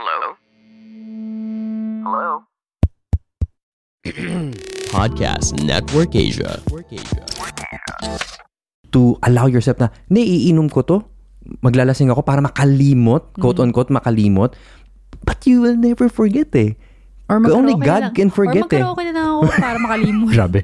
Hello? Hello? Podcast Network Asia. to allow yourself na, hindi, iinom ko to. Maglalasing ako para makalimot, quote-unquote, makalimot. But you will never forget eh. Or Only magkaraoke God na lang. can forget Or eh. magkaraoke na lang ako para makalimot. Grabe.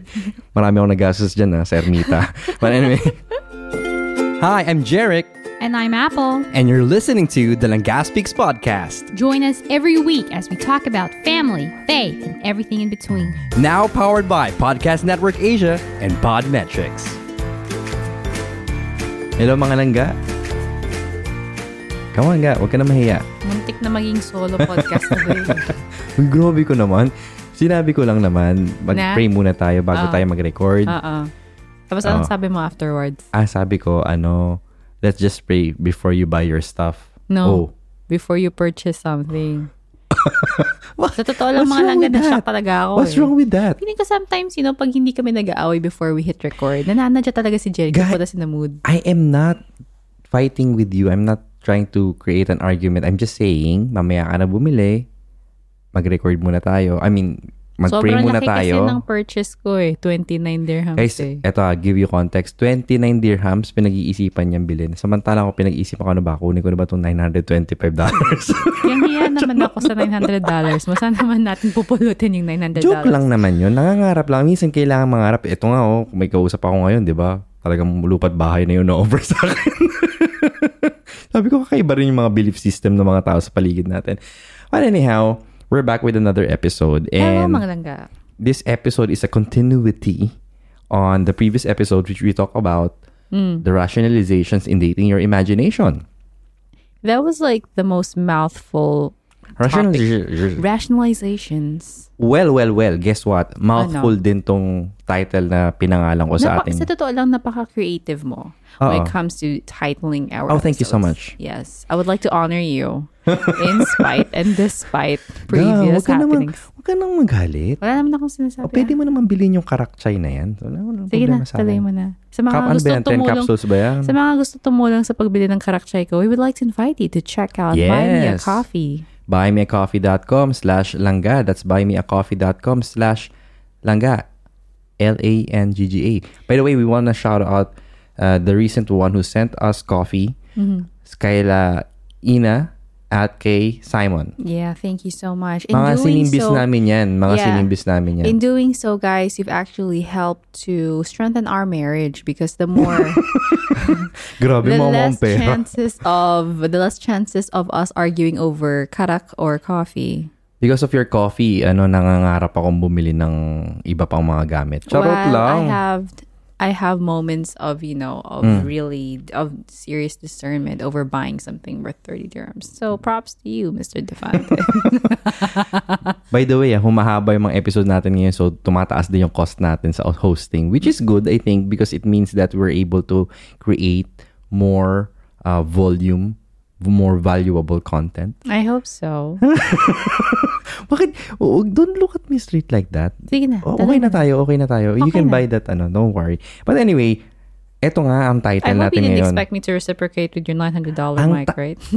Marami akong nagastos dyan ha, sa Ermita. But anyway. Hi, I'm Jarek, And I'm Apple. and you're listening to the Langaspix Podcast. Join us every week as we talk about family, faith, and everything in between. Now powered by Podcast Network Asia and Podmetrics. Hello mga langga. Come on, ga. Huwag ka na mahiya. Muntik na maging solo podcast na ba? Uy, grabe ko naman. Sinabi ko lang naman, mag-pray muna tayo bago Ah. tayo mag-record. Oo. Tapos anong sabi mo afterwards? Ah, sabi ko, ano, let's just pray before you buy your stuff. No. Oh. Before you purchase something. Sa totoo lang, What's mga wrong with na shock that? talaga ako What's eh. wrong with that? Feeling ko sometimes, you know, pag hindi kami nag-aaway before we hit record, nananadya talaga si Jerry Guy- kapag in the mood. I am not fighting with you. I'm not trying to create an argument. I'm just saying, mamaya ka na bumili, mag-record muna tayo. I mean, mag-pray Sobrang muna laki tayo. kasi ng purchase ko eh. 29 dirhams Guys, eh. eto ah, give you context. 29 dirhams, pinag-iisipan niyang bilhin. Samantala ako, pinag-iisipan ko, ano ba, kunin ko na ba itong $925? Yung hiya naman ako sa $900. Masa naman natin pupulutin yung $900. Joke lang naman yun. Nangangarap lang. Minsan kailangan mangarap. Ito nga, oh, may kausap ako ngayon, di ba? Talagang lupat bahay na yun na-over sa akin. Sabi ko, kakaiba rin yung mga belief system ng mga tao sa paligid natin. But anyhow, we're back with another episode. Hello, And mga langga. this episode is a continuity on the previous episode which we talked about Hmm. the rationalizations in dating your imagination. That was like the most mouthful Rationalization. rationalizations. Well, well, well. Guess what? Mouthful Ano? din tong title na pinangalan ko sa Napa- ating... sa totoo lang, napaka-creative mo when it comes to titling our Oh, thank you so episodes. much. Yes. I would like to honor you in spite and despite previous huwag ka naman, happenings. huwag ka nang magalit. Wala naman akong sinasabi. O, pwede ah. mo naman bilhin yung karakchay na yan. Wala, wala Sige na, akin. mo na. Sa mga Cap, gusto ba yan? 10 tumulong, capsules ba yan? Sa mga gusto tumulong sa pagbili ng karakchay ko, we would like to invite you to check out Buy Me a Yes. Coffee. buymeacoffee.com slash langga. That's buymeacoffee.com slash langga. L-A-N-G-G-A. By the way, we want to shout out uh, the recent one who sent us coffee. Mm-hmm. Skyla Ina at kay Simon. Yeah, thank you so much. In Mga sinimbis so, namin yan. Mga Yeah. sinimbis namin yan. In doing so, guys, you've actually helped to strengthen our marriage because the more Grabe the less chances of the less chances of us arguing over karak or coffee. Because of your coffee, ano, nangangarap akong bumili ng iba pang mga gamit. Charot Well, lang. I have I have moments of, you know, of Hmm. really of serious discernment over buying something worth 30 dirhams. So props to you, Mr. Defante. By the way, ah, humahaba yung mga episode natin ngayon so tumataas din yung cost natin sa hosting which is good I think because it means that we're able to create more uh, volume, more valuable content. I hope so. Bakit? Oh, don't look at me straight like that. Sige na. O- tuloy okay na tayo, okay na tayo. you can na. buy that, ano, don't worry. But anyway, eto nga ang I title hope you didn't ngayon. expect me to reciprocate with your $900 Ang mic, ta- right?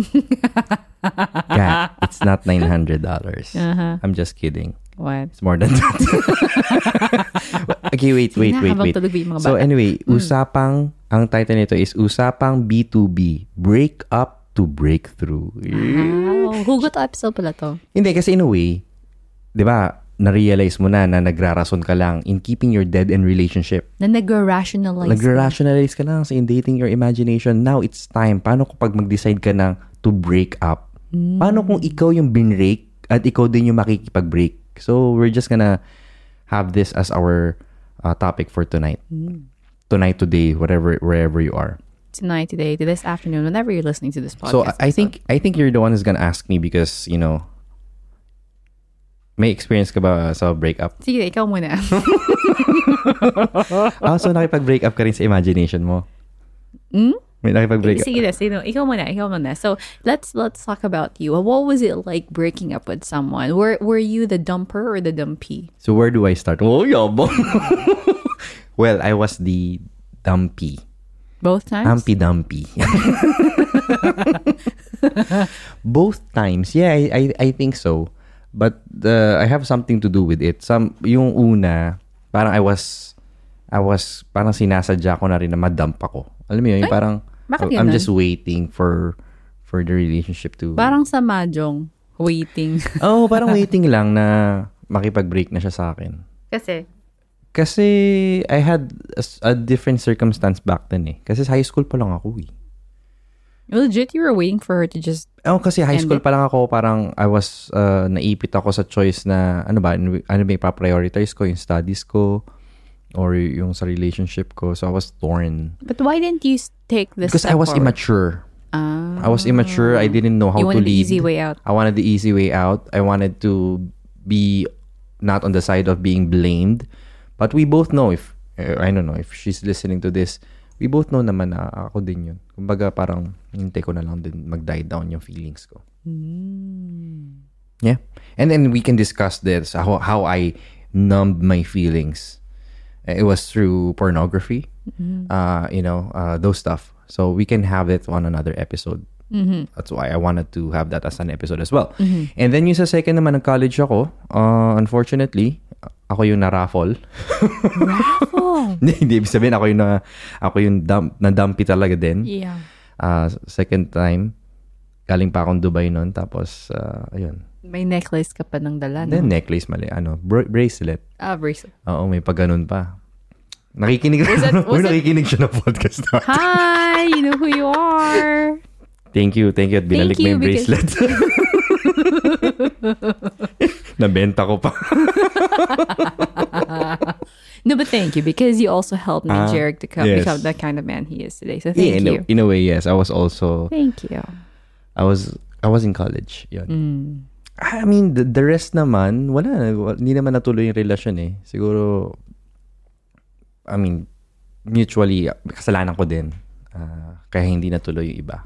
Yeah, it's not $900. Uh-huh. I'm just kidding. What? It's more than that. okay, wait, wait, wait, wait. tulog yung mga So anyway, usapang, ang title nito is Usapang B2B, Break Up to Breakthrough. Wow. Hugot episode pala to. Hindi, kasi in a way, di ba, na-realize mo na na nagrarason ka lang in keeping your dead-end relationship. Na nag-rationalize. ka. Nag-rationalize ka lang sa in dating your imagination. Now, it's time. Paano kapag mag-decide ka na to break up? Paano kung ikaw yung binrake at ikaw din yung makikipag-break? So, we're just gonna have this as our uh, topic for tonight. Tonight, today, whatever, wherever you are. Tonight, today, to this afternoon, whenever you're listening to this podcast. So, I- I think I think you're the one who's gonna ask me because, you know, may experience ka ba sa breakup? Sige, ikaw muna. ah, so nakipag-break up ka rin sa imagination mo? Hmm? May nakipag-break up? Sige na, sige na. Ikaw muna, ikaw muna. So, let's let's talk about you. What was it like breaking up with someone? Were were you the dumper or the dumpy? So where do I start? Oh, yabang. well, I was the dumpy. Both times? Humpy Dumpy. Both times. Yeah, I, I, I think so. But uh, I have something to do with it. Some, yung una, parang I was, I was, parang sinasadya ko na rin na madump ako. Alam mo yun, yung Ay, parang, bakit I'm ganun? just waiting for, for the relationship to... Parang sa mahjong. Waiting. oh, parang waiting lang na makipag-break na siya sa akin. Kasi? Kasi I had a different circumstance back then eh. Kasi sa high school pa lang ako eh. Legit, you were waiting for her to just... Oh, kasi high school it. pa lang ako, parang I was, uh, naipit ako sa choice na, ano ba, ano, ba ipaprioritize ko, yung studies ko, or yung sa relationship ko. So I was torn. But why didn't you take this Because I was immature. Ah. I was immature. I didn't know how you to wanted lead. the easy way out. I wanted the easy way out. I wanted to be not on the side of being blamed. But we both know if, uh, I don't know, if she's listening to this, we both know naman na ako din yun. Kumbaga parang hintay ko na lang din mag-die down yung feelings ko. Yeah. And then we can discuss this, how, how I numbed my feelings. Uh, It was through pornography, uh, you know, uh, those stuff. So we can have it on another episode. That's why I wanted to have that as an episode as well. And then yung sa second naman ng college ako, uh, unfortunately, ako yung na-raffle. Oh. Hindi, hindi ibig sabihin ako yung na, ako yung dump, na-dumpy talaga din. Yeah. Uh, second time, galing pa akong Dubai noon. Tapos, uh, ayun. May necklace ka pa ng dala, no? Then necklace mali. Ano, bra- bracelet. ah, bracelet. Oo, may pagganon pa. Nakikinig Was it- was Uy, it- nakikinig siya ng podcast na. Hi! You know who you are. Thank you, thank you. At binalik Thank mo you, yung because- bracelet. Nabenta ko pa. No, but thank you because you also helped me, Ah, Jarek, to come, yes. become the kind of man he is today. So Yeah, thank in, you. a, in a way, yes. I was also, Thank you. I was, I was in college. Yun. Mm. I mean, the, the rest naman, wala. Hindi naman natuloy yung relasyon eh. Siguro, I mean, mutually, kasalanan ko din. Ah, kaya hindi natuloy yung iba.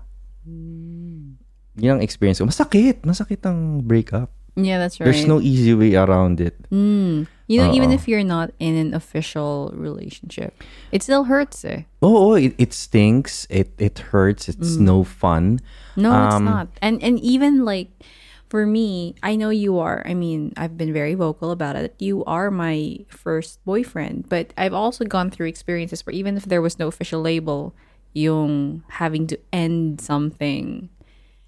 Yun ang experience ko. Masakit. Masakit ang breakup. Yeah, that's right. There's no easy way around it. Mm. You know, even if you're not in an official relationship, it still hurts. Eh. Oh, it, it stinks. It it hurts. It's no fun. No, it's Um, not. And and even like for me, I know you are. I mean, I've been very vocal about it. You are my first boyfriend, but I've also gone through experiences where even if there was no official label, yung having to end something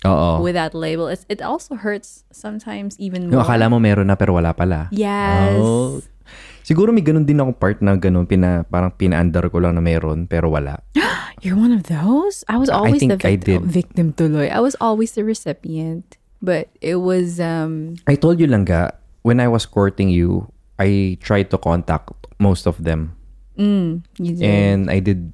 Oo. with that label, it's, it also hurts sometimes even Yung more. akala mo meron na pero wala pala. Yes. Oh. Siguro may ganun din akong part na ganun, pina, parang pina-under ko lang na meron pero wala. You're one of those? I was I always the think I victim. did. victim tuloy. I was always the recipient. But it was um I told you lang ga, when I was courting you, I tried to contact most of them. mm, you did. And I did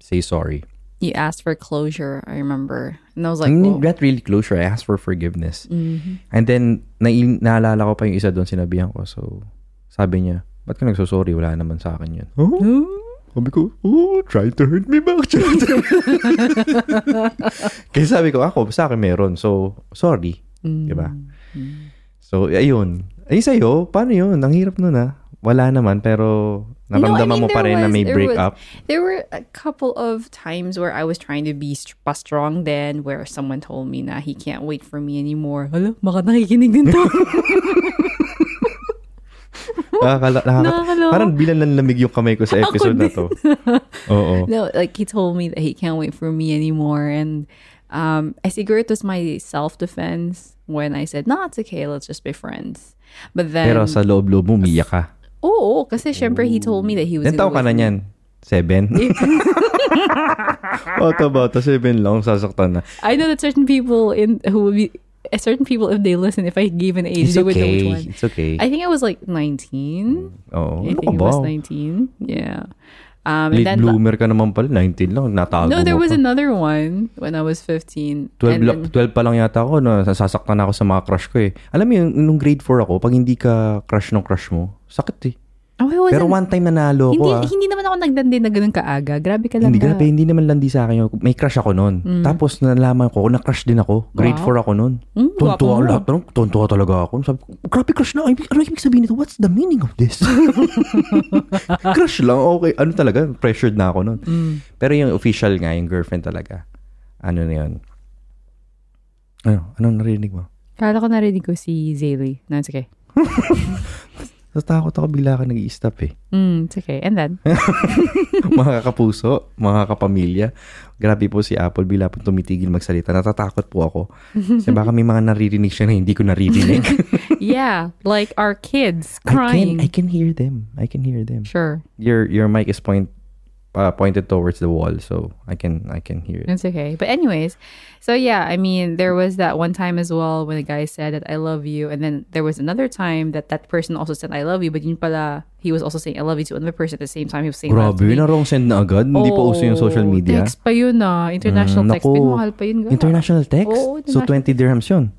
say sorry. You asked for closure, I remember. And I was like, whoa. not really closure. I asked for forgiveness. Mm-hmm. And then, na naalala ko pa yung isa doon, sinabihan ko. So, sabi niya, ba't ka nagsosorry? Wala naman sa akin yun. Oh? Sabi ko, oh, try to hurt me back. Kaya sabi ko, ako, sa akin meron. So, sorry. Diba? So, ayun. Ay, sa'yo, paano yun? Ang hirap nun ah. Wala naman, pero No, I mean, mo pa there rin na was- may there break was- up. There were a couple of times where I was trying to be pa strong then where someone told me na he can't wait for me anymore. Hala, baka nakikinig din to. Nakakala, nakaka- Nakakaloka. parang bilang lamig yung kamay ko sa episode na to. Oo. no, like he told me that he can't wait for me anymore. And um, I siguro it was my self-defense when I said, no, it's okay, let's just be friends. But then, Pero sa loob-loob mo, umiyak ka. Oo, kasi syempre he told me that he was taon ka na gonna wait for me. niyan? Seven? bata bata, seven lang, sasaktan na. I know that certain people in who would be uh, certain people if they listen, if I gave an age, It's they would know which okay. one. It's okay. I think I was like 19. Oh, I think it was 19. Yeah. Um, and Late then bloomer ka naman pala. 19 lang. Natago no, there was pa. another one when I was 15. 12, and la- then- 12 pa lang yata ako na sasaktan ako sa mga crush ko eh. Alam mo yung nung grade 4 ako, pag hindi ka crush ng crush mo, sakit eh. I wasn't- Pero one time nanalo hindi, ko ah. hindi naman ako nagdandi na ganun kaaga. Grabe ka lang. Hindi, grabe, hindi naman landi sa akin. May crush ako noon. Tapos nalaman ko, na-crush din ako. Grade Mm. Wow. 4 ako noon. Mm, Tuntua lahat. Tanong, tuntua talaga ako. Sabi ko, grabe crush na. Ano ibig sabihin nito? What's the meaning of this? crush lang. Okay. Ano talaga? Pressured na ako noon. Mm. Pero yung official nga, yung girlfriend talaga. Ano na yun? Ano? Ano narinig mo? Kala ko narinig ko si Zaylee. No, it's okay. Natakot ako bigla ka nag-i-stop eh. Mm, it's okay. And then? mga kapuso, mga kapamilya. Grabe po si Apple, bila po tumitigil magsalita. Natatakot po ako. Kasi baka may mga naririnig siya na hindi ko naririnig. yeah, like our kids I can crying. I can hear them. I can hear them. Sure. Your your mic is point uh, pointed towards the wall, so I can I can hear it. It's okay. But anyways, so yeah, I mean, there was that one time as well when a guy said that I love you, and then there was another time that that person also said I love you, but yun pala, he was also saying I love you to another person at the same time. He was saying Grabe, na wrong send na agad. Hindi pa uso yung social Oh, media. Text pa yun ah. International Mm, text. naku. Pinamahal pa yun. girl. International text? Oo, so 20 dirhams yun.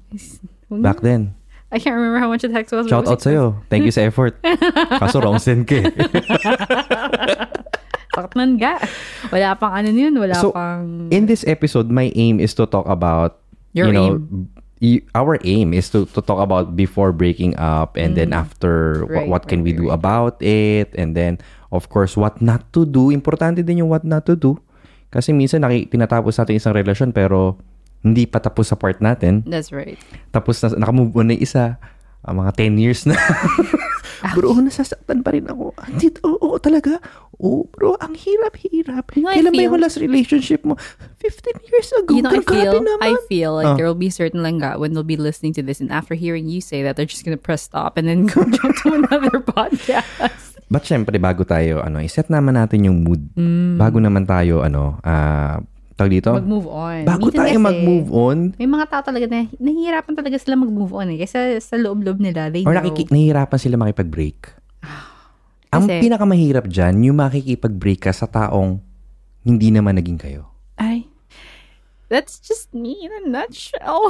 Back then. I can't remember how much the text was. Shout was out sa'yo. Thank you sa effort. Kaso wrong send ka man ga. Wala pang ano yun. Wala So, pang... In this episode, my aim is to talk about, Your you know, aim. y- our aim is to, to talk about before breaking up and then after, Mm. Right, what can right, we do right. about it and then, of course, what not to do. Importante din yung what not to do. Kasi minsan naki, tinatapos natin isang relasyon pero hindi pa tapos sa part natin. That's right. Tapos na, nakamove on na isa. Ah, mga 10 years na. bro, nasasaktan pa rin ako. Andito, oo, oo, talaga. Oo, bro, ang hirap-hirap. You know, Kailan ba yung last relationship mo? 15 years ago. You know, I feel, naman. I feel like Oh. there will be certain langga when they'll be listening to this, and after hearing you say that, they're just gonna press stop and then go jump to another podcast. But syempre, bago tayo, ano, iset naman natin yung mood. Bago naman tayo, ano, ah, tawag dito? Mag-move on. Bago Minsan tayo kasi, mag-move on, May mga tao talaga na nahihirapan talaga sila mag-move on eh. Kasi sa loob-loob nila, they or know. nakiki- nahihirapan sila makipag-break. Ang Kasi- pinakamahirap dyan, yung makikipag-break ka sa taong hindi naman naging kayo. Ay, that's just me in a nutshell.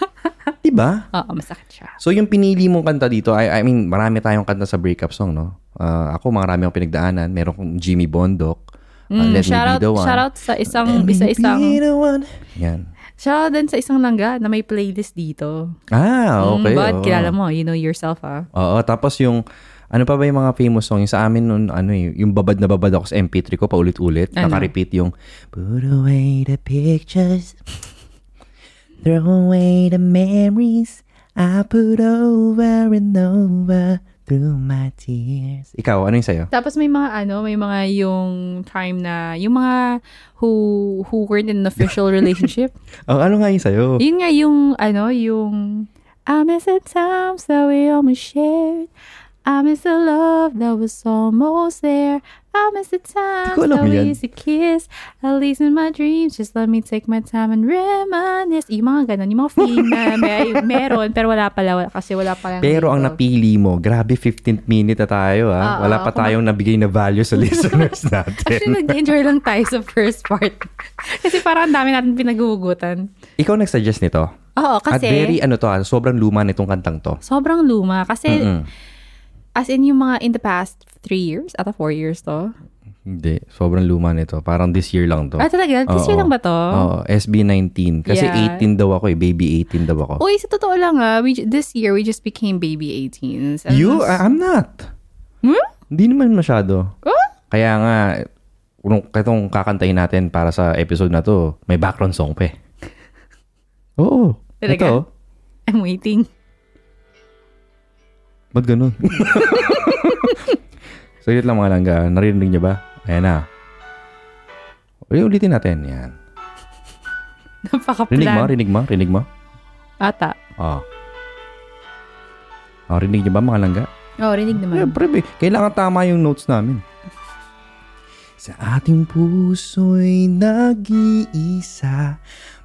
Diba? Oo, masakit siya. So yung pinili mong kanta dito, I, I mean, marami tayong kanta sa breakup song, no? Ah, ako, marami akong pinagdaanan. Meron kong Jimmy Bondok. Ah, Mm, Let shout Me out, Be The One. shout out sa isang, isa-isang. Yan. shout out din sa isang langga na may playlist dito. Ah, okay. Mm, but oo. kilala mo, you know yourself ah. Oo, tapos yung, ano pa ba yung mga famous song? Yung sa amin nun, ano eh, yung babad na babad ako sa MP3 ko, paulit-ulit. Ano? Naka-repeat yung, Put away the pictures, throw away the memories, I put over and over through my tears. Ikaw, ano yung sa'yo? Tapos may mga ano, may mga yung time na, yung mga who who weren't in an official relationship. Oh, ano nga yung sa'yo? Yun nga yung, ano, yung, I miss the times that we almost shared. I miss the love that was almost there. I miss the yan. used to kiss. At least in my dreams, just let me take my time and reminisce. Yung mga ganun, yung mga feeling na may, meron, pero wala pala, wala, kasi wala pala. Pero ang napili mo, grabe 15th minute na tayo ha. Oo, Wala pa tayong nabigay na value sa listeners Actually, natin. nag-enjoy lang tayo sa first part. kasi parang ang dami natin pinagugutan. Ikaw nag-suggest nito. Oo, At kasi very ano to ha, sobrang luma nitong kantang to. sobrang luma. Kasi, Mm-mm. As in yung mga in the past three years, ata four years to. Hindi, sobrang luma nito. Parang this year lang to. Ah, talaga? This year Oo. lang ba to? Oo, SB19. Kasi Yeah. 18 daw ako eh. Baby 18 daw ako. Uy, sa totoo lang ah, we, this year we just became baby 18s. And you? mas- I- I'm not. Hmm? Hindi naman masyado. Oh? Kaya nga, kung itong kakantahin natin para sa episode na to, may background song pa eh. Oo. Talaga? Ito. I'm waiting. Ba't ganun? Saglit lang mga langga. Narinig niyo ba? Ayan na. Uy, ulitin natin. Yan. Napaka-plan. Rinig mo? Rinig mo? Rinig mo? Ata. Oo. Oh. rinig niyo ba mga langga? Oh, rinig naman. Siyempre, eh. kailangan tama yung notes namin. Sa ating puso'y nag-iisa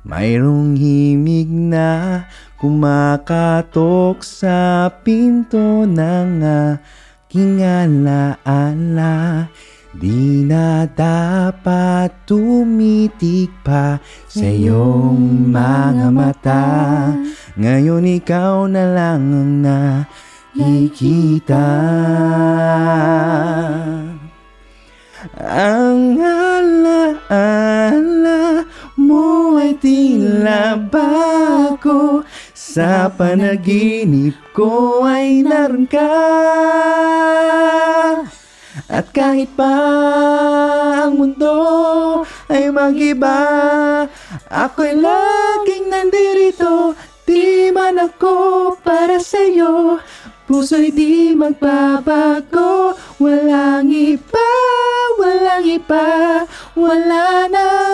Mayroong himig na kumakatok sa pinto ng aking alaala. Di na dapat tumitik pa sa iyong mga mata. Ngayon ikaw na lang ang na ikita Ang alaala. mo tila bago Sa panaginip ko ay naroon ka. At kahit pa ang mundo ay magiba Ako'y laging nandirito. Di man ako para sa'yo. Puso'y di magbabago. Walang iba, walang iba. Wala nang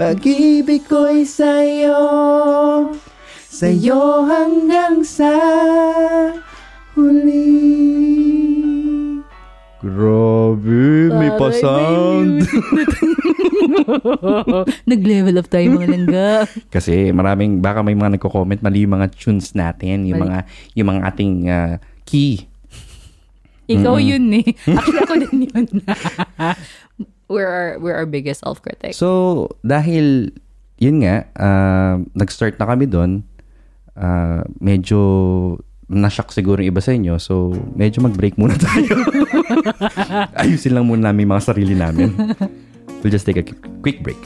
Pag-ibig ko'y sa'yo Sa'yo hanggang sa huli Grabe, may Parang pasang. Nag-level up tayo mga langga. Kasi maraming, baka may mga nagko-comment, mali yung mga tunes natin, yung Mali. mga, yung mga ating ah, key. Ikaw yun eh. Actually, ako din yun. We're our, we're our biggest self-critic. So, dahil, yun nga, ah, nag-start na kami doon, ah, medyo nashock siguro yung iba sa inyo. So, medyo mag-break muna tayo. Ayusin lang muna namin mga sarili namin. We'll just take a quick break.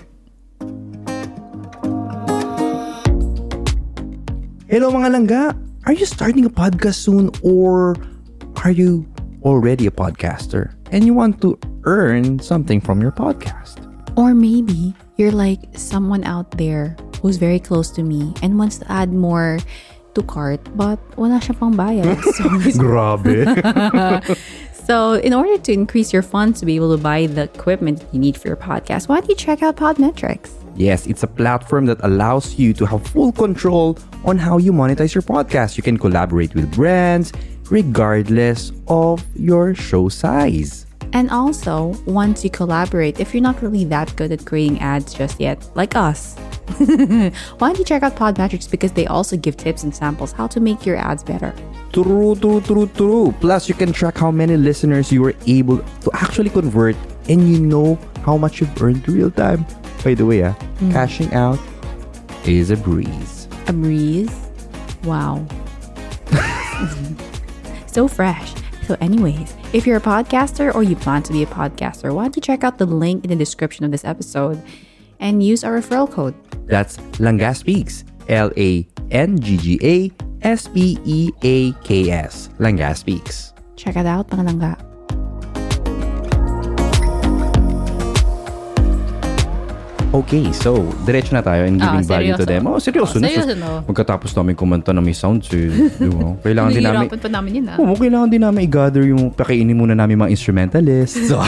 Hello mga langga! Are you starting a podcast soon or are you already a podcaster and you want to earn something from your podcast? Or maybe you're like someone out there who's very close to me and wants to add more to cart but wala siya pang bayad. So, Grabe! so in order to increase your funds to be able to buy the equipment you need for your podcast, why don't you check out Podmetrics? Yes, it's a platform that allows you to have full control on how you monetize your podcast. You can collaborate with brands regardless of your show size. And also, once you collaborate, if you're not really that good at creating ads just yet, like us, why don't you check out Podmetrics because they also give tips and samples how to make your ads better. True, true, true, true. Plus, you can track how many listeners you were able to actually convert and you know how much you've earned real time. By the way, ah, cashing out is a breeze. A breeze. Wow. so fresh. So, anyways, if you're a podcaster or you plan to be a podcaster, why don't you check out the link in the description of this episode and use our referral code? That's Langa Speaks. L A N G G A S P E A K S. Langa Speaks. Check it out, mga langga. Okay, so, diretso na tayo in giving Ah, value to them. Oh, seryoso. Oh, seryoso, no? Magkatapos namin kumanta na may sounds, eh. Di ba? Kailangan din namin... Pa namin yun, ah. Oo, kailangan din namin i-gather yung pakainin muna namin mga instrumentalists. So,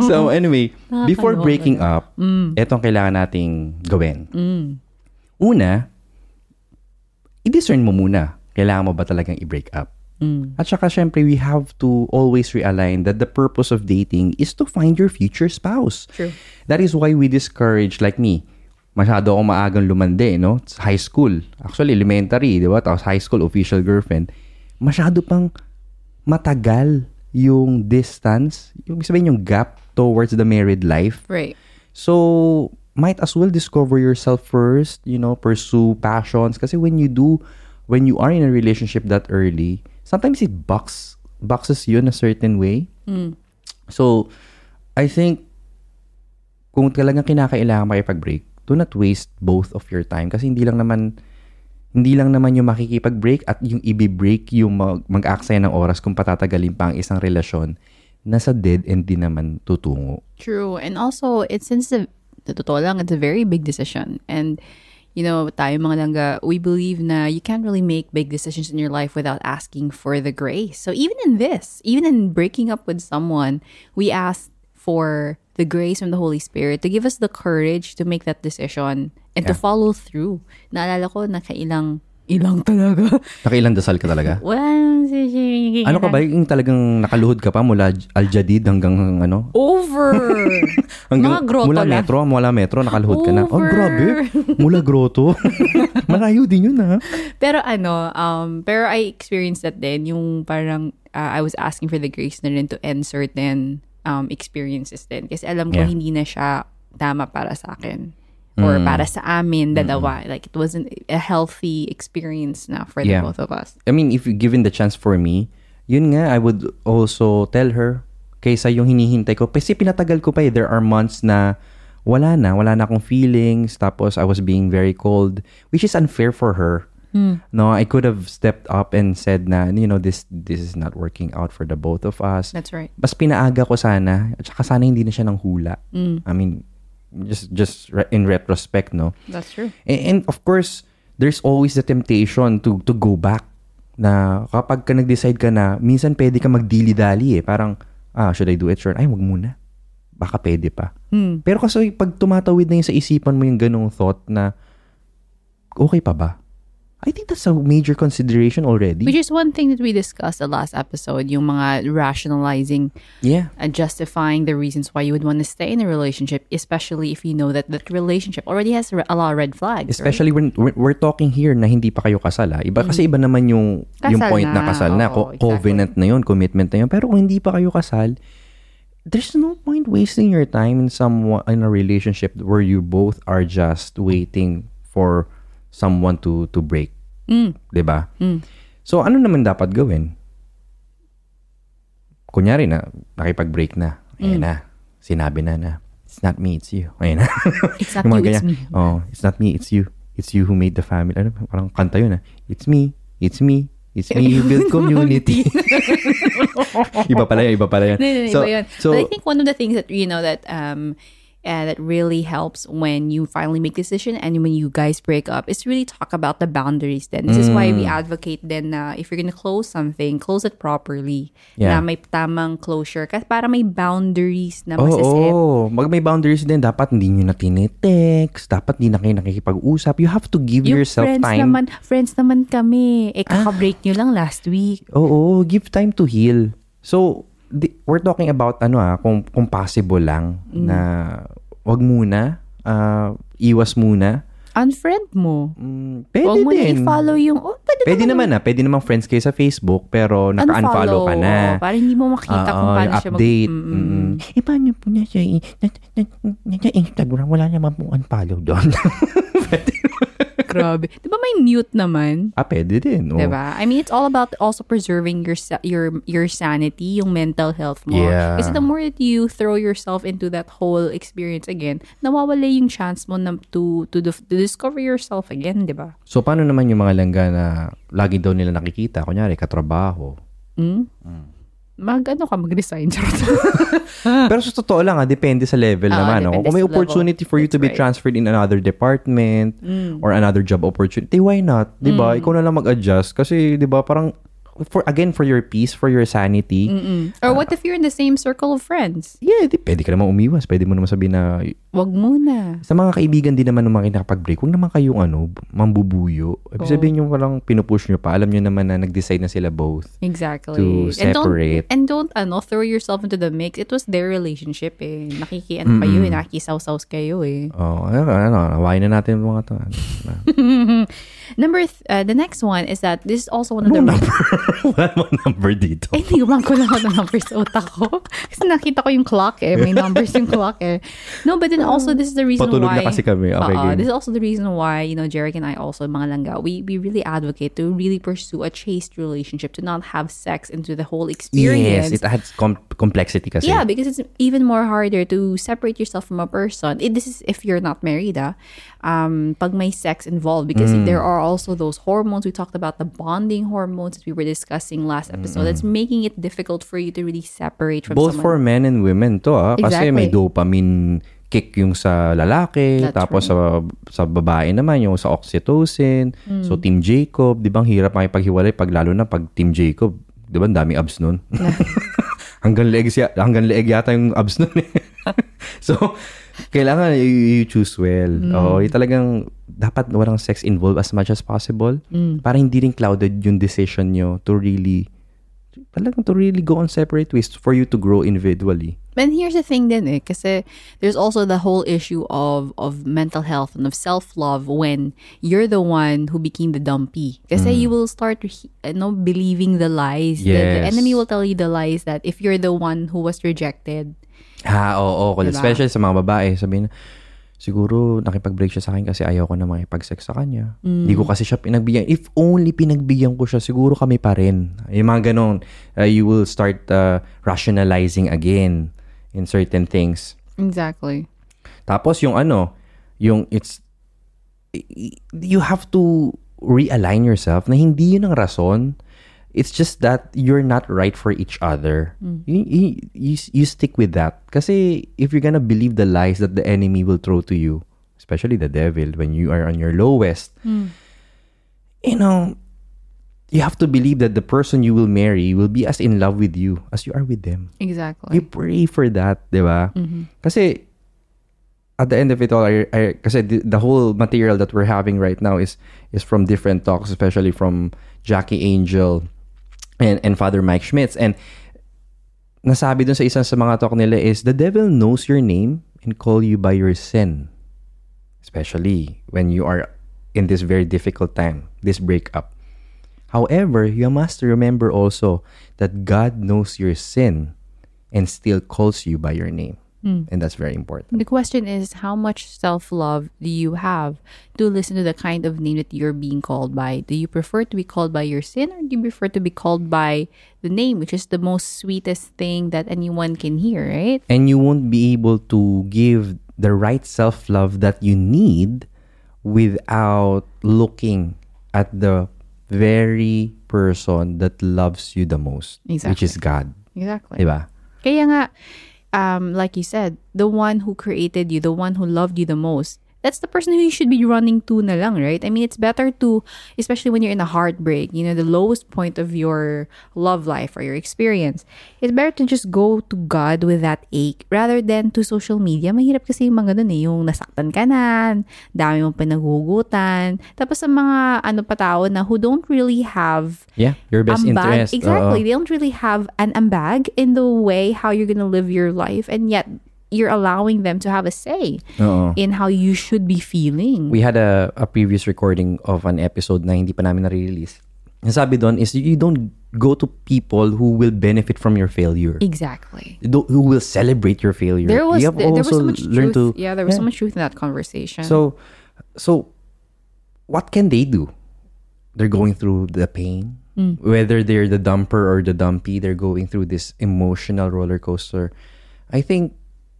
so anyway, before breaking up, etong kailangan nating gawin. Una, i-discern mo muna. Kailangan mo ba talagang i-break up? At saka syempre, we have to always realign that the purpose of dating is to find your future spouse. True. That is why we discourage, like me, masyado akong maagang lumande, no? It's high school. Actually, elementary, di ba? Tapos high school, official girlfriend. Masyado pang matagal yung distance, yung sabihin yung gap towards the married life. Right. So, might as well discover yourself first, you know, pursue passions. Kasi when you do, when you are in a relationship that early, sometimes it box, boxes you in a certain way. So, I think, kung talagang kinakailangan makipag-break, do not waste both of your time. Kasi hindi lang naman, hindi lang naman yung makikipag-break at yung ibi-break yung mag- mag-aksaya ng oras kung patatagalin pa ang isang relasyon nasa dead end din naman tutungo. True. And also, it's since the, the totoo lang, it's a very big decision. And, you know, tayo mga langga, we believe na you can't really make big decisions in your life without asking for the grace. So even in this, even in breaking up with someone, we ask for the grace from the Holy Spirit to give us the courage to make that decision and to follow through. Naalala ko, nakailang, ilang talaga. Nakailang dasal ka talaga? Well, Ano ka ba? Yung talagang nakaluhod ka pa mula J- Al-Jadid hanggang ano? Over! Hanggang, Mga grotto mula lang. metro, mula metro, nakaluhod ka na. Oh, Over. grabe. Mula grotto. Malayo din yun ah. Pero ano, um, pero I experienced that din, yung parang uh, I was asking for the grace na rin to end certain um, experiences din. Kasi alam ko Yeah. hindi na siya tama para sa akin. Or Mm. para sa amin dalawa. Like it wasn't a healthy experience na for the Yeah. both of us. I mean, if given the chance for me, yun nga, I would also tell her, kaysa yung hinihintay ko, kasi pinatagal ko pa eh. There are months na wala na, wala na akong feelings, tapos I was being very cold, which is unfair for her. No, I could have stepped up and said na, you know, this this is not working out for the both of us. That's right. Mas pinaaga ko sana, at saka sana hindi na siya ng hula. I mean, just just re- in retrospect, no? That's true. And, and of course, there's always the temptation to to go back. Na kapag ka nag-decide ka na, minsan pwede ka magdili-dali eh. Parang, ah, should I do it? Sure. Ay, wag muna. Baka pwede pa. Pero kasi pag tumatawid na yun sa isipan mo yung ganong thought na, okay pa ba? I think that's a major consideration already. Which is one thing that we discussed the last episode, yung mga rationalizing yeah. and justifying the reasons why you would want to stay in a relationship, especially if you know that that relationship already has a lot of red flags. right? Especially when we're, we're talking here na hindi pa kayo kasal ah. Iba kasi iba naman yung yung Kasal point na, na, kasal na, oo, Co- exactly. covenant na yun, commitment na yun. Pero kung hindi pa kayo kasal, there's no point wasting your time in some in a relationship where you both are just waiting for someone to to break. Mm. 'Di ba? So ano naman dapat gawin? Kunyari na nakipag-break na. Ayun na. Sinabi na na. It's not me, it's you. Ayun na. You, it's ganyan. me. Oh, it's not me, it's you. It's you who made the family. Ano, parang kanta yun ah. It's me, it's me, it's me who built community. iba pala yun, iba pala yun. No, no, no, so, iba yun. so, but I think one of the things that you know that um uh, that really helps when you finally make decision and when you guys break up is really talk about the boundaries. Then this is why Mm. we advocate then uh, if you're gonna close something, close it properly. Yeah. Na may tamang closure. Kasi para may boundaries na Oo, masasip. oh, mag may boundaries din. Dapat hindi nyo na tinitext. Dapat hindi na kayo nakikipag-usap. You have to give Yung yourself friends time. Ah. naman, friends naman kami. Eh, kaka-break nyo lang last week. Oo, give time to heal. So, di, we're talking about ano ah, kung, kung possible lang Mm. na wag muna, ah, iwas muna. Unfriend mo. Mm, pwede Huwag mo na din. i-follow yung, oh, pwede, Pwede naman na. Pwede namang friends kayo sa Facebook, pero naka-unfollow ka na. oo, Para hindi mo makita kung Oo, paano yung siya mag- update. Mm, mm, Mm-mm. Eh, paano po niya siya na, na, na, na, Instagram? Wala naman po unfollow doon. Grabe. Di ba may mute naman? ah, pwede din. Oh. Diba? I mean, it's all about also preserving your your your sanity, yung mental health mo. Yeah. Kasi the more that you throw yourself into that whole experience again, nawawala yung chance mo na to to, to discover yourself again, di ba? So, paano naman yung mga langga na lagi daw nila nakikita? Kunyari, katrabaho. Mm? Mag ano ka, mag-resign. Pero sa totoo lang, ah, depende sa level Oo, naman. No? Kung may sa level. opportunity for you to be right. transferred in another department or another job opportunity, why not? 'Di ba? Ikaw na lang mag-adjust kasi 'di ba parang for again for your peace, for your sanity. Or what if you're in the same circle of friends? Yeah, di, pwede ka naman umiwas. Pwede mo naman sabihin na Wag muna. sa mga kaibigan din naman ng mga nakapag-break, huwag naman kayong ano, mambubuyo. Ibig sabihin yung parang pinupush nyo pa. Alam nyo naman na nag-decide na sila both. Exactly. To And don't, separate. and don't, ano, throw yourself into the mix. It was their relationship eh. Nakiki, ano kayo eh. Nakikisaw-saws kayo eh. Oh, ano, ano, awayin na natin mga to. Ano, Number, th- uh, the next one is that this is also one of the... Number? Wala mo number dito. Hindi ko lang ko lang ako ng numbers sa utak ko. Kasi nakita ko yung clock eh. May numbers yung clock eh. No, but then also this is the reason Patulog why... na kasi kami. Okay, game. this is also the reason why, you know, Jeric and I also, mga langga, we, we really advocate to really pursue a chaste relationship, to not have sex into the whole experience. Yes, it adds com- complexity kasi. Yeah, because it's even more harder to separate yourself from a person. It, this is if you're not married, ah. Um, pag may sex involved, because Mm. there are also those hormones. We talked about the bonding hormones that we were discussing last episode. That's making it difficult for you to really separate from Both for men and women to ah. Kasi may dopamine kick yung sa lalaki, That's tapos sa sa babae naman yung sa oxytocin. Hmm. So Team Jacob, 'di ba ang hirap makipaghiwalay pag lalo na pag Team Jacob, 'di ba dami abs nun. hanggang leeg siya, hanggang leeg yata yung abs nun eh. so kailangan you, you choose well. Hmm. Oo, yung talagang dapat walang sex involved as much as possible Hmm. para hindi rin clouded yung decision nyo to really talagang to really go on separate ways for you to grow individually. And here's the thing din eh, kasi there's also the whole issue of of mental health and of self-love when you're the one who became the dumpy. Kasi you will start you know, believing the lies. The- The, Yes. enemy will tell you the lies that if you're the one who was rejected, Ha, oo, oo. Diba? Especially sa mga babae, sabihin, siguro nakipag-break siya sa akin kasi ayaw ko na makipag-sex sa kanya. Hindi ko kasi siya pinagbigyan. If only pinagbigyan ko siya, siguro kami pa rin. Yung mga ganon, uh, you will start uh, rationalizing again in certain things. Exactly. Tapos yung ano, yung it's, you have to realign yourself na hindi yun ang rason. It's just that you're not right for each other. Mm. You, you, you, you stick with that. Kasi if you're gonna believe the lies that the enemy will throw to you, especially the devil, when you are on your lowest, mm. you know, you have to believe that the person you will marry will be as in love with you as you are with them. Exactly. You pray for that, di ba? Mm-hmm. Kasi at the end of it all, I, I, kasi the, the whole material that we're having right now is is from different talks, especially from Jackie Angel and, and Father Mike Schmitz. And nasabi dun sa isa sa mga talk nila is, the devil knows your name and call you by your sin. Especially when you are in this very difficult time, this breakup. However, you must remember also that God knows your sin and still calls you by your name. Mm. And that's very important. The question is how much self love do you have to listen to the kind of name that you're being called by? Do you prefer to be called by your sin or do you prefer to be called by the name, which is the most sweetest thing that anyone can hear, right? And you won't be able to give the right self love that you need without looking at the very person that loves you the most, which is God. Exactly. Diba? Kaya nga, um, like you said, the one who created you, the one who loved you the most, that's the person who you should be running to na lang, right? I mean, it's better to, especially when you're in a heartbreak, you know, the lowest point of your love life or your experience, it's better to just go to God with that ache rather than to social media. Mahirap kasi yung mga dun eh, yung nasaktan ka na, dami mong pinagugutan, tapos sa mga ano pa tao na who don't really have Yeah, your best ambag. interest. Exactly. Oo. They don't really have an ambag in the way how you're gonna live your life, and yet you're allowing them to have a say Oo. in how you should be feeling. we had a, a previous recording of an episode na hindi pa namin na-release. Ang sabi doon is you don't go to people who will benefit from your failure. exactly. Tho- Who will celebrate your failure. There was you have there, there was so much learned truth. to yeah, there was so much truth in that conversation. So, so what can they do? They're going through the pain. Mm. Whether they're the dumper or the dumpy, they're going through this emotional roller coaster. I think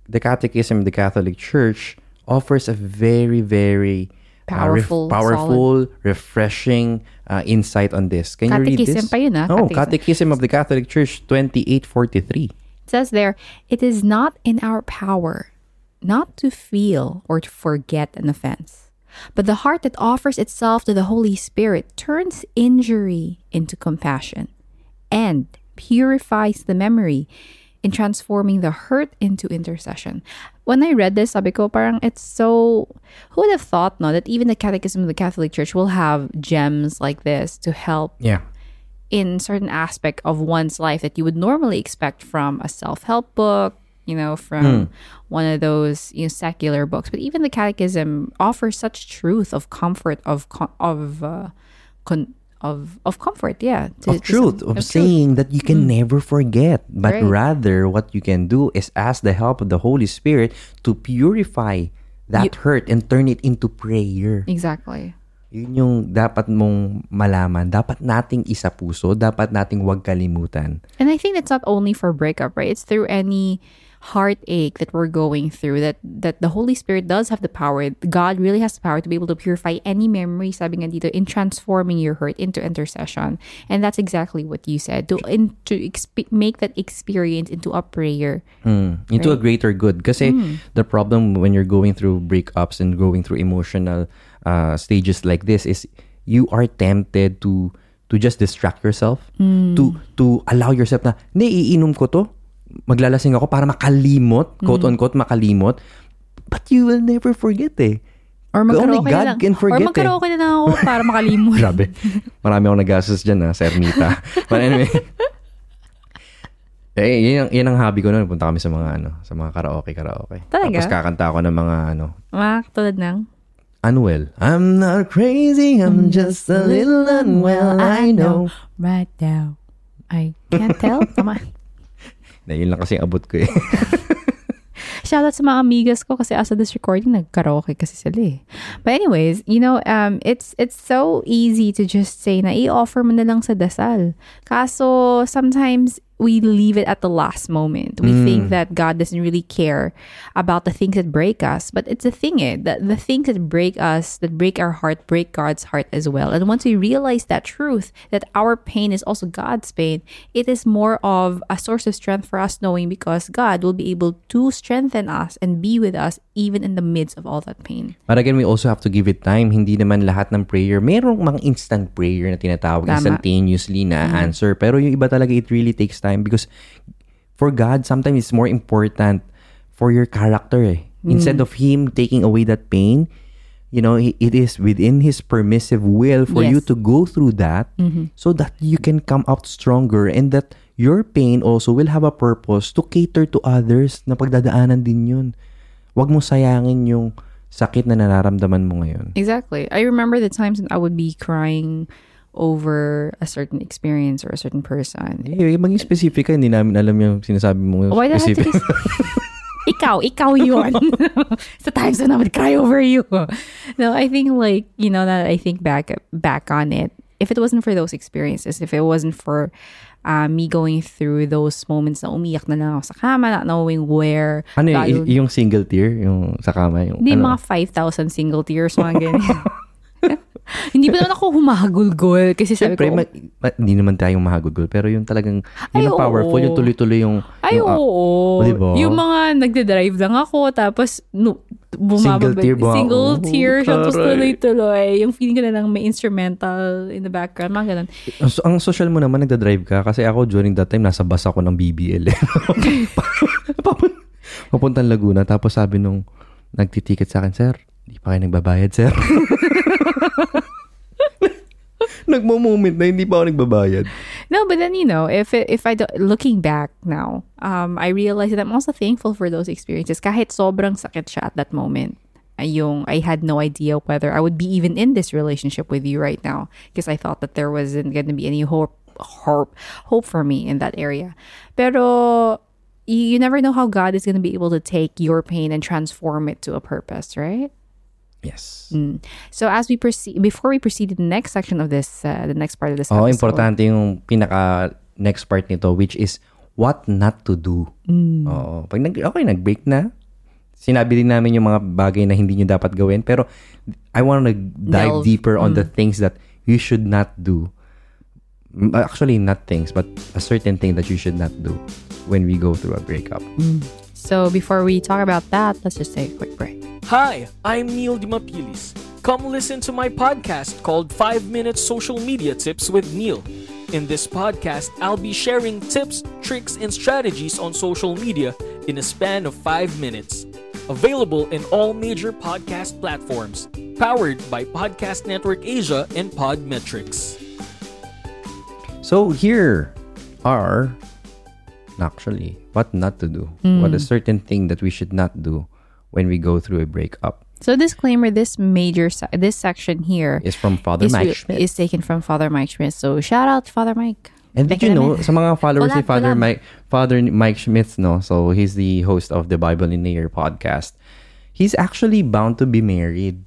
the Catechism of the Catholic Church offers a very, very uh, ref- Powerful, powerful, refreshing uh, insight on this. Can you read Catechism this? pa yun, ah, Oh, Catechism. Catechism of the Catholic Church, 2843. It says there, it is not in our power not to feel or to forget an offense. But the heart that offers itself to the Holy Spirit turns injury into compassion and purifies the memory in transforming the hurt into intercession. When I read this, sabi ko, parang it's so, who would have thought, no, that even the Catechism of the Catholic Church will have gems like this to help Yeah. in certain aspect of one's life that you would normally expect from a self-help book you know from one of those you know secular books but even the catechism offers such truth of comfort of of uh, con- of of comfort yeah to- of truth, some- of truth. saying that you can mm. never forget, but Right. rather what you can do is ask the help of the Holy Spirit to purify that hurt and turn it into prayer. exactly Yun yung dapat mong malaman. Dapat nating isa puso. Dapat nating huwag kalimutan. And I think that's not only for breakup, right? It's through any heartache that we're going through that that the Holy Spirit does have the power. God really has the power to be able to purify any memory, sabi nga dito, in transforming your hurt into intercession. And that's exactly what you said. To in, to exp- make that experience into a prayer. Mm, into a greater good. Kasi the problem when you're going through breakups and going through emotional uh, stages like this is you are tempted to to just distract yourself to to allow yourself na iinom ko to maglalasing ako para makalimot quote unquote makalimot but you will never forget eh Or Only magkaraoke God lang. can Or forget eh. na lang ako para makalimot. Grabe. Marami akong nagastos dyan, ha, Sir Mita. But anyway. eh, yun, ang- yun ang hobby ko noon. Punta kami sa mga, ano, sa mga karaoke, karaoke. Talaga? Tapos kakanta ako ng mga, ano, Mga tulad ng, unwell. I'm not crazy, I'm just a little unwell, I know. Right now. I can't tell. Tama. Na, yun lang kasi abot ko eh. Shoutout sa mga amigas ko kasi as of this recording, nag-karaoke kasi sila eh. But anyways, you know, um, it's it's so easy to just say na i-offer mo na lang sa dasal. Kaso, sometimes we leave it at the last moment. We think that God doesn't really care about the things that break us, but it's a thing eh, the, the things that break us, that break our heart, break God's heart as well. And once we realize that truth, that our pain is also God's pain, it is more of a source of strength for us knowing because God will be able to strengthen us and be with us even in the midst of all that pain. But again, we also have to give it time. Hindi naman lahat ng prayer. Merong mga instant prayer na tinatawag, Tama. instantaneously na answer. Pero yung iba talaga, it really takes time because for God, sometimes it's more important for your character eh. Instead of Him taking away that pain, you know, it is within His permissive will for you to go through that so that you can come out stronger and that your pain also will have a purpose to cater to others na pagdadaanan din yun. Huwag mo sayangin yung sakit na nararamdaman mo ngayon. Exactly. I remember the times when I would be crying over a certain experience or a certain person. Eh, maging specific ka, hindi namin alam yung sinasabi mo Why do I have to be... ikaw, ikaw yun. Times when I would cry over you. No, I think like, you know, that I think back back on it, if it wasn't for those experiences, if it wasn't for uh, me going through those moments na umiyak na lang ako sa kama, not knowing where, ano lalo- yung single tear, yung sa kama, yung Hindi, ano? mga 5,000 single tears, mga ganyan. Hindi pa naman ako humahagulgol kasi sabi Siyempre, ko, ma- ma- hindi naman tayong mahagugol, pero yung talagang, Ay, yun ang powerful, oo. yung tuloy-tuloy yung, Ay, yung, ah, oo. diba? Yung mga nagde-drive lang ako, tapos no, bumababa. Single tear ba? Single tear siya, tapos tuloy-tuloy. Yung feeling ko na lang may instrumental in the background, mga ganun. ang, ang social mo naman, nagda-drive ka, kasi ako during that time, nasa bus ako ng BBL. eh. Papun- Papuntang Laguna, tapos sabi nung nagtiticket sa akin, Sir, di pa kayo nagbabayad, sir. Nagmo-moment na hindi pa ako nagbabayad. No, but then, you know, if it, if I, do, looking back now, um, I realized that I'm also thankful for those experiences. Kahit sobrang sakit siya at that moment. Ay, Yung I had no idea whether I would be even in this relationship with you right now because I thought that there wasn't going to be any hope hope hope for me in that area. Pero you, you never know how God is going to be able to take your pain and transform it to a purpose, right? Yes. So as we proceed, before we proceed to the next section of this, uh, the next part of this Oh, episode, importante yung pinaka next part nito which is what not to do. Oo. Pag nag okay, nag-break na. Sinabi din namin yung mga bagay na hindi nyo dapat gawin pero I want to dive Delve. deeper on the things that you should not do. Mm, Actually, not things, but a certain thing that you should not do when we go through a breakup. So before we talk about that, let's just take a quick break. Hi, I'm Neil Dimapilis. Come listen to my podcast called 5 Minute Social Media Tips with Neil. In this podcast, I'll be sharing tips, tricks, and strategies on social media in a span of 5 minutes. Available in all major podcast platforms. Powered by Podcast Network Asia and Podmetrics. So here are actually what not to do. Hmm. What a certain thing that we should not do when we go through a breakup So disclaimer: this major this section here is from Father is, Mike Schmidt. is taken from Father Mike Schmidt. So shout out to Father Mike. And did you know, sa mga followers ni Father collab. Mike, Father Mike Schmitz, no? So, he's the host of the Bible in a Year podcast. He's actually bound to be married.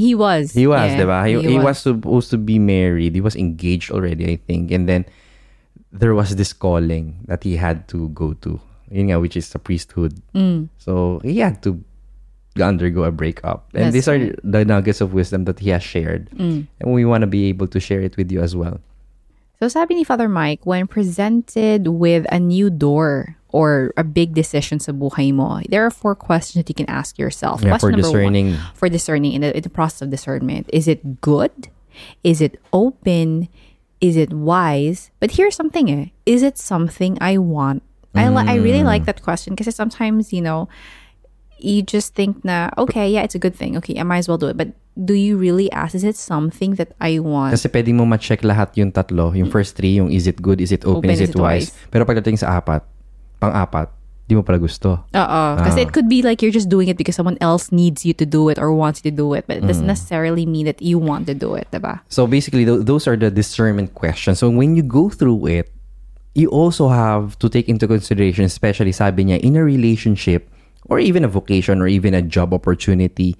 He was. He was, yeah, di ba? He, he was supposed to be married. He was engaged already, I think. And then, there was this calling that he had to go to. Yun nga, which is the priesthood. Mm. So, he had to undergo a breakup. And That's these are right. Mm. the nuggets of wisdom that he has shared. And we want to be able to share it with you as well. So sabi ni Father Mike, when presented with a new door or a big decision sa buhay mo, there are four questions that you can ask yourself. Yeah, for Question number one, discerning. for discerning in the, in the process of discernment. Is it good? Is it open? Is it wise? But here's something eh. Is it something I want? I, li- I really like that question because sometimes, you know, you just think na, okay, yeah, it's a good thing. Okay, I might as well do it. But do you really ask, is it something that I want? Kasi pwede mo ma-check lahat yung tatlo. Yung first three, yung is it good, is it open, is, it, wise. Pero pagdating sa apat, pang-apat, di mo pala gusto. Oo. Ah. Kasi it could be like you're just doing it because someone else needs you to do it or wants you to do it. But it doesn't mm. necessarily mean that you want to do it, diba? So basically, th- those are the discernment questions. So when you go through it, you also have to take into consideration, especially sabi niya, in a relationship, or even a vocation or even a job opportunity,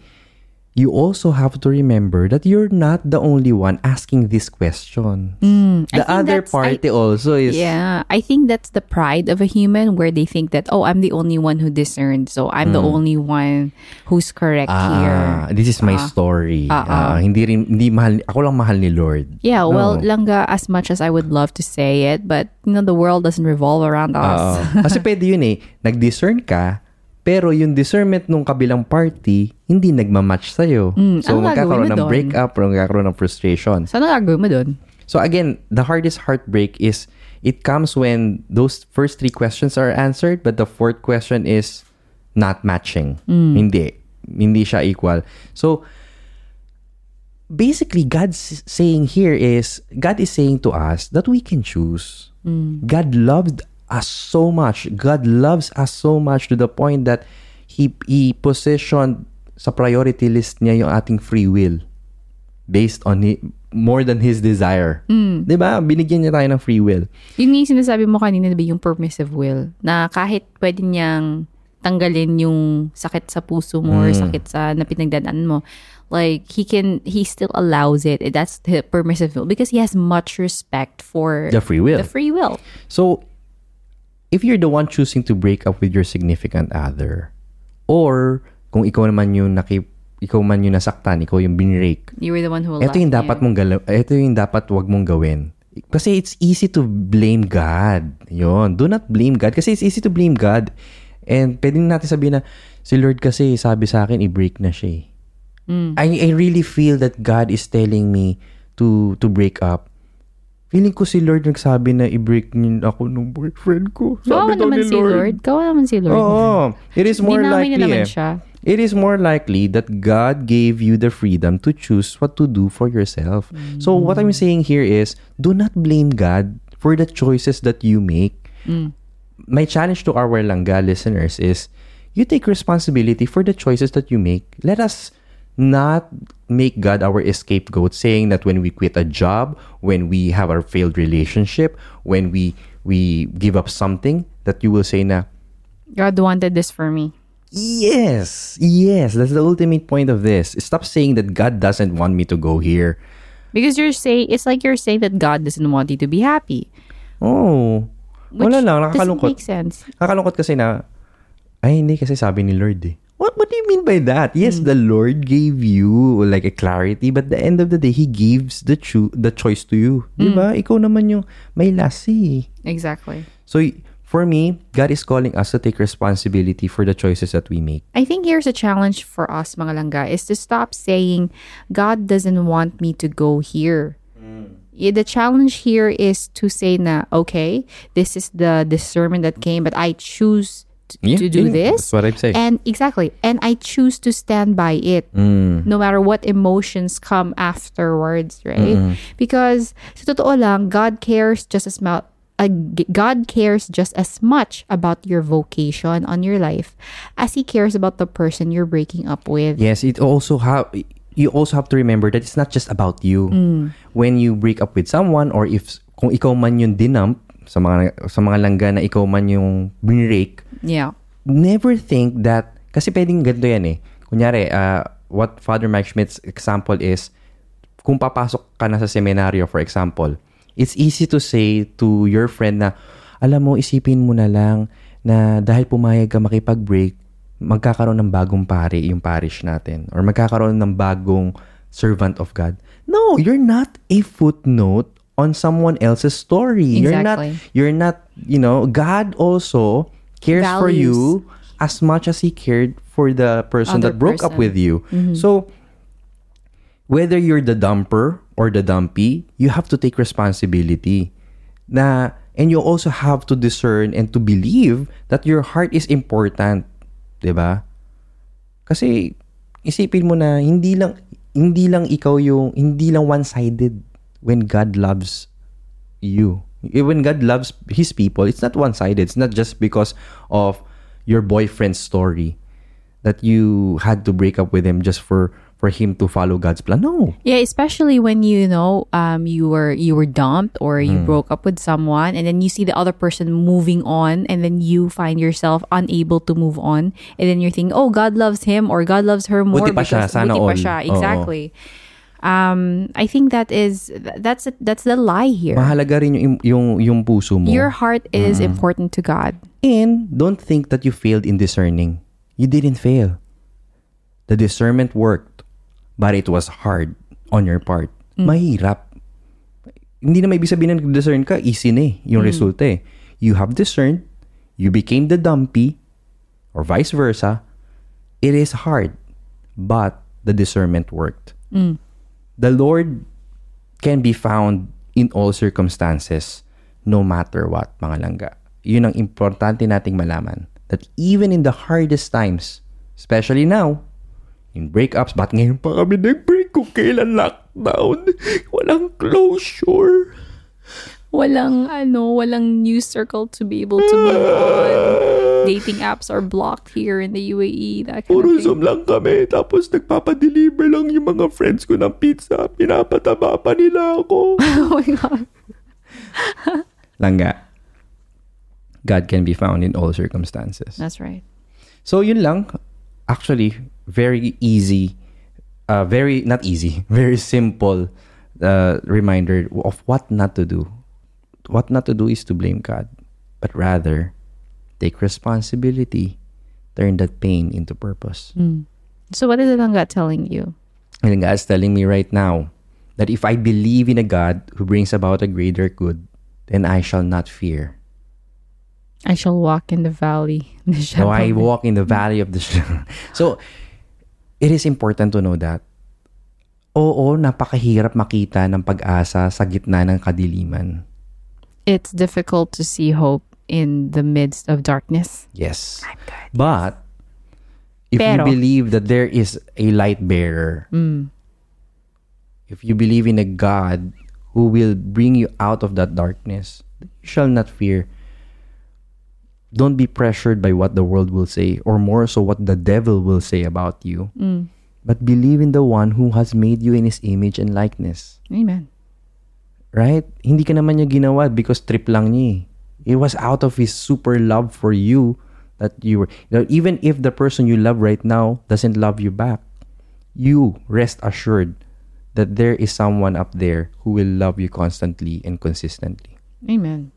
you also have to remember that you're not the only one asking this question. Mm, the other that's- I- party also is Yeah, I think that's the pride of a human where they think that oh, I'm the only one who discerned, so I'm the only one who's correct Ah, here. this is my story. Ah, ah. Ah, hindi rin hindi mahal ako lang mahal ni Lord. Yeah, well, No. langga as much as I would love to say it, but you know the world doesn't revolve around us. Oo. Kasi pwede yun eh, nag-discern ka, pero yung discernment nung kabilang party, hindi nagmamatch sa'yo. Mm, so, ano magkakaroon ng doon? breakup or magkakaroon ng frustration. so ano gagawin mo dun? So, again, the hardest heartbreak is, it comes when those first three questions are answered, but the fourth question is not matching. Hindi. Hindi siya equal. So, basically God's saying here is God is saying to us that we can choose. God loved us so much. God loves us so much to the point that he he positioned sa priority list niya yung ating free will based on hi- more than his desire. Mm. 'Di ba? Binigyan niya tayo ng free will. Yun nga yung sinasabi mo kanina, diba, yung permissive will, na kahit pwede niyang tanggalin yung sakit sa puso mo or mm. sakit sa na pinagdadaan mo, like, he can, he still allows it. That's the permissive will because he has much respect for The free will. the free will. So, if you're the one choosing to break up with your significant other, or kung ikaw naman yung naki, ikaw man yung nasaktan, ikaw yung binrake, You were the one who ito yung dapat mong galaw, ito yung dapat wag mong gawin. Kasi it's easy to blame God. Yon. Do not blame God. Kasi it's easy to blame God. And pwede natin sabihin na, si Lord kasi sabi sa akin, i-break na siya eh. Mm. I, I really feel that God is telling me to to break up. Feeling ko si Lord nagsabi na i-break niyo ako nung boyfriend ko. Sabi daw naman ni si Lord. Kawawa naman si Lord. Oo. It is more likely na naman eh. siya. It is more likely that God gave you the freedom to choose what to do for yourself. So what I'm saying here is do not blame God for the choices that you make. My challenge to our Langga listeners is you take responsibility for the choices that you make. Let us not make God our scapegoat saying that when we quit a job, when we have our failed relationship, when we we give up something that you will say na God wanted this for me. Yes, yes, that's the ultimate point of this. Stop saying that God doesn't want me to go here. Because you're saying, it's like you're saying that God doesn't want you to be happy. Oh, Which wala lang, doesn't make sense. Nakakalungkot kasi na, ay hindi kasi sabi ni Lord eh. What, what do you mean by that? Yes, hmm. the Lord gave you like a clarity, but the end of the day, He gives the cho- the choice to you. Hmm. Ba? Ikaw naman yung may lasi. Exactly. So, for me, God is calling us to take responsibility for the choices that we make. I think here's a challenge for us, mga langga, is to stop saying, God doesn't want me to go here. Hmm. Yeah, the challenge here is to say na, okay, this is the discernment that came, but I choose t- Yeah, to do yeah, this. that's what I'm saying. And exactly. And I choose to stand by it. Mm. No matter what emotions come afterwards, right? Because sa totoo lang, God cares just as much uh, God cares just as much about your vocation on your life as he cares about the person you're breaking up with. Yes, it also have you also have to remember that it's not just about you. When you break up with someone or if kung ikaw man yung dinump sa mga sa mga langga na ikaw man yung binrake, Yeah. never think that kasi pwedeng ganito yan eh. Kunyari, uh, what Father Mike Schmidt's example is kung papasok ka na sa seminaryo for example, it's easy to say to your friend na alam mo isipin mo na lang na dahil pumayag ka makipag-break, magkakaroon ng bagong pari yung parish natin or magkakaroon ng bagong servant of God. No, you're not a footnote on someone else's story. You're not Exactly. you're not, you know, God also cares for you as much as he cared for the person Other that broke up with you. Mm-hmm. So whether you're the dumper or the dumpy, you have to take responsibility. Na and you also have to discern and to believe that your heart is important, 'di ba? Kasi isipin mo na hindi lang hindi lang ikaw yung hindi lang one-sided when God loves you. When God loves his people, it's not one-sided. It's not just because of your boyfriend's story that you had to break up with him just for for him to follow God's plan. No. Yeah, especially when you know um you were you were dumped or you broke up with someone and then you see the other person moving on and then you find yourself unable to move on and then you're thinking, "Oh, God loves him or God loves her more Buti pa siya, because sana all. siya." Exactly. Um I think that is that's that's the lie here. Mahalaga rin yung, yung, yung puso mo. Your heart is important to God. And don't think that you failed in discerning. You didn't fail. The discernment worked, but it was hard on your part. Mahirap. Hindi na may ibig sabihin na nag-discern ka, easy na eh, yung resulta eh. You have discerned, you became the dumpy, or vice versa. It is hard, but the discernment worked. The Lord can be found in all circumstances, no matter what, mga langga. Yun ang importante nating malaman. That even in the hardest times, especially now, in breakups, ba't ngayon pa kami nag-break kung kailan lockdown? Walang closure. Walang ano, walang news circle to be able to move on. Dating apps are blocked here in the UAE. That kind Puro of thing. Lang kami. Tapos nagpapadeliver lang yung mga friends ko ng pizza. Pinapataba pa nila ako. oh my god. Langga. God can be found in all circumstances. That's right. So yun lang. Actually, very easy. Uh, very, not easy. Very simple uh, reminder of what not to do. What not to do is to blame God. But rather, take responsibility. Turn that pain into purpose. Hmm. So what is it God telling you? God is telling me right now that if I believe in a God who brings about a greater good, then I shall not fear. I shall walk in the valley. The So I of walk in the valley of the shadow. so, it is important to know that. Oo, napakahirap makita ng pag-asa sa gitna ng kadiliman. It's difficult to see hope in the midst of darkness. Yes. But, if Pero- you believe that there is a light bearer, if you believe in a God who will bring you out of that darkness, you shall not fear. Don't be pressured by what the world will say, or more so, what the devil will say about you. But believe in the one who has made you in his image and likeness. Amen. Right? Hindi ka naman niya ginawa because trip lang niya. eh. It was out of his super love for you that you were. you know, even if the person you love right now doesn't love you back, you rest assured that there is someone up there who will love you constantly and consistently. Amen.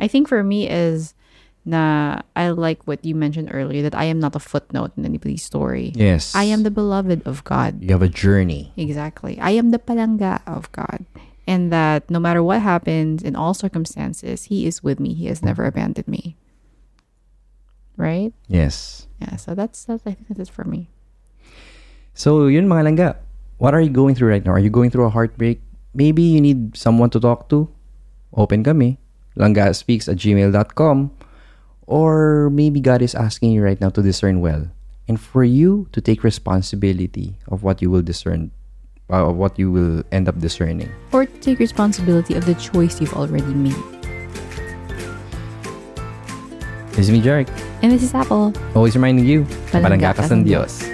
I think for me is na I like what you mentioned earlier that I am not a footnote in anybody's story. Yes. I am the beloved of God. You have a journey. Exactly. I am the palanga of God. And that no matter what happens in all circumstances, He is with me. He has never abandoned me. Right? Yes. Yeah. So that's that's I think that's it for me. So, yun mga langga. What are you going through right now? Are you going through a heartbreak? Maybe you need someone to talk to. Open kami. Langgaspeaks at gmail.com. Or maybe God is asking you right now to discern well. And for you to take responsibility of what you will discern, uh, of what you will end up discerning. Or take responsibility of the choice you've already made. This is me, Jarek. And this is Apple. Always reminding you, Palangga palangga ka ka ng Diyos.